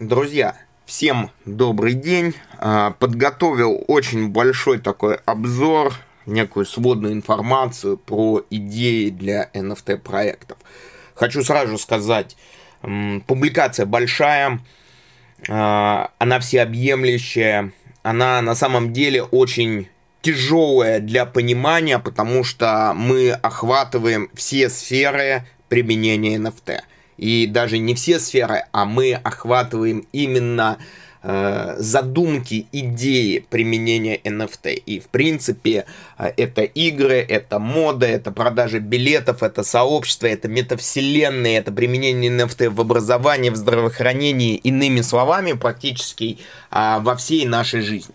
Друзья, всем добрый день. А, подготовил очень большой такой обзор, некую сводную информацию про идеи для NFT проектов. Хочу сразу сказать, публикация большая, а, она всеобъемлющая, она на самом деле очень тяжелая для понимания, потому что мы охватываем все сферы применения NFT и даже не все сферы, а мы охватываем именно э, задумки, идеи применения NFT. И, в принципе, э, это игры, это мода, это продажа билетов, это сообщество, это метавселенные, это применение NFT в образовании, в здравоохранении, иными словами, практически э, во всей нашей жизни.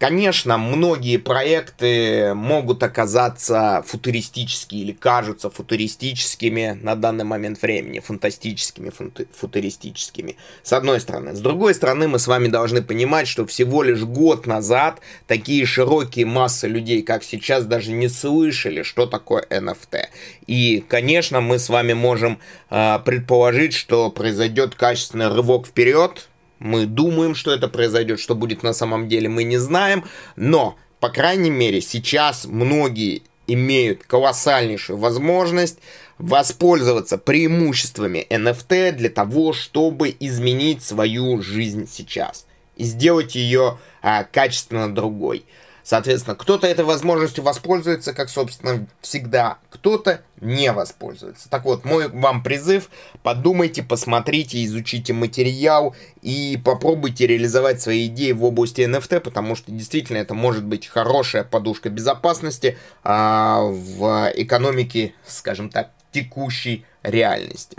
Конечно, многие проекты могут оказаться футуристическими или кажутся футуристическими на данный момент времени, фантастическими, футуристическими, с одной стороны. С другой стороны, мы с вами должны понимать, что всего лишь год назад такие широкие массы людей, как сейчас, даже не слышали, что такое NFT. И, конечно, мы с вами можем э, предположить, что произойдет качественный рывок вперед, мы думаем, что это произойдет, что будет на самом деле, мы не знаем. Но, по крайней мере, сейчас многие имеют колоссальнейшую возможность воспользоваться преимуществами NFT для того, чтобы изменить свою жизнь сейчас и сделать ее а, качественно другой. Соответственно, кто-то этой возможностью воспользуется, как, собственно, всегда, кто-то не воспользуется. Так вот, мой вам призыв, подумайте, посмотрите, изучите материал и попробуйте реализовать свои идеи в области NFT, потому что действительно это может быть хорошая подушка безопасности а, в экономике, скажем так, текущей реальности.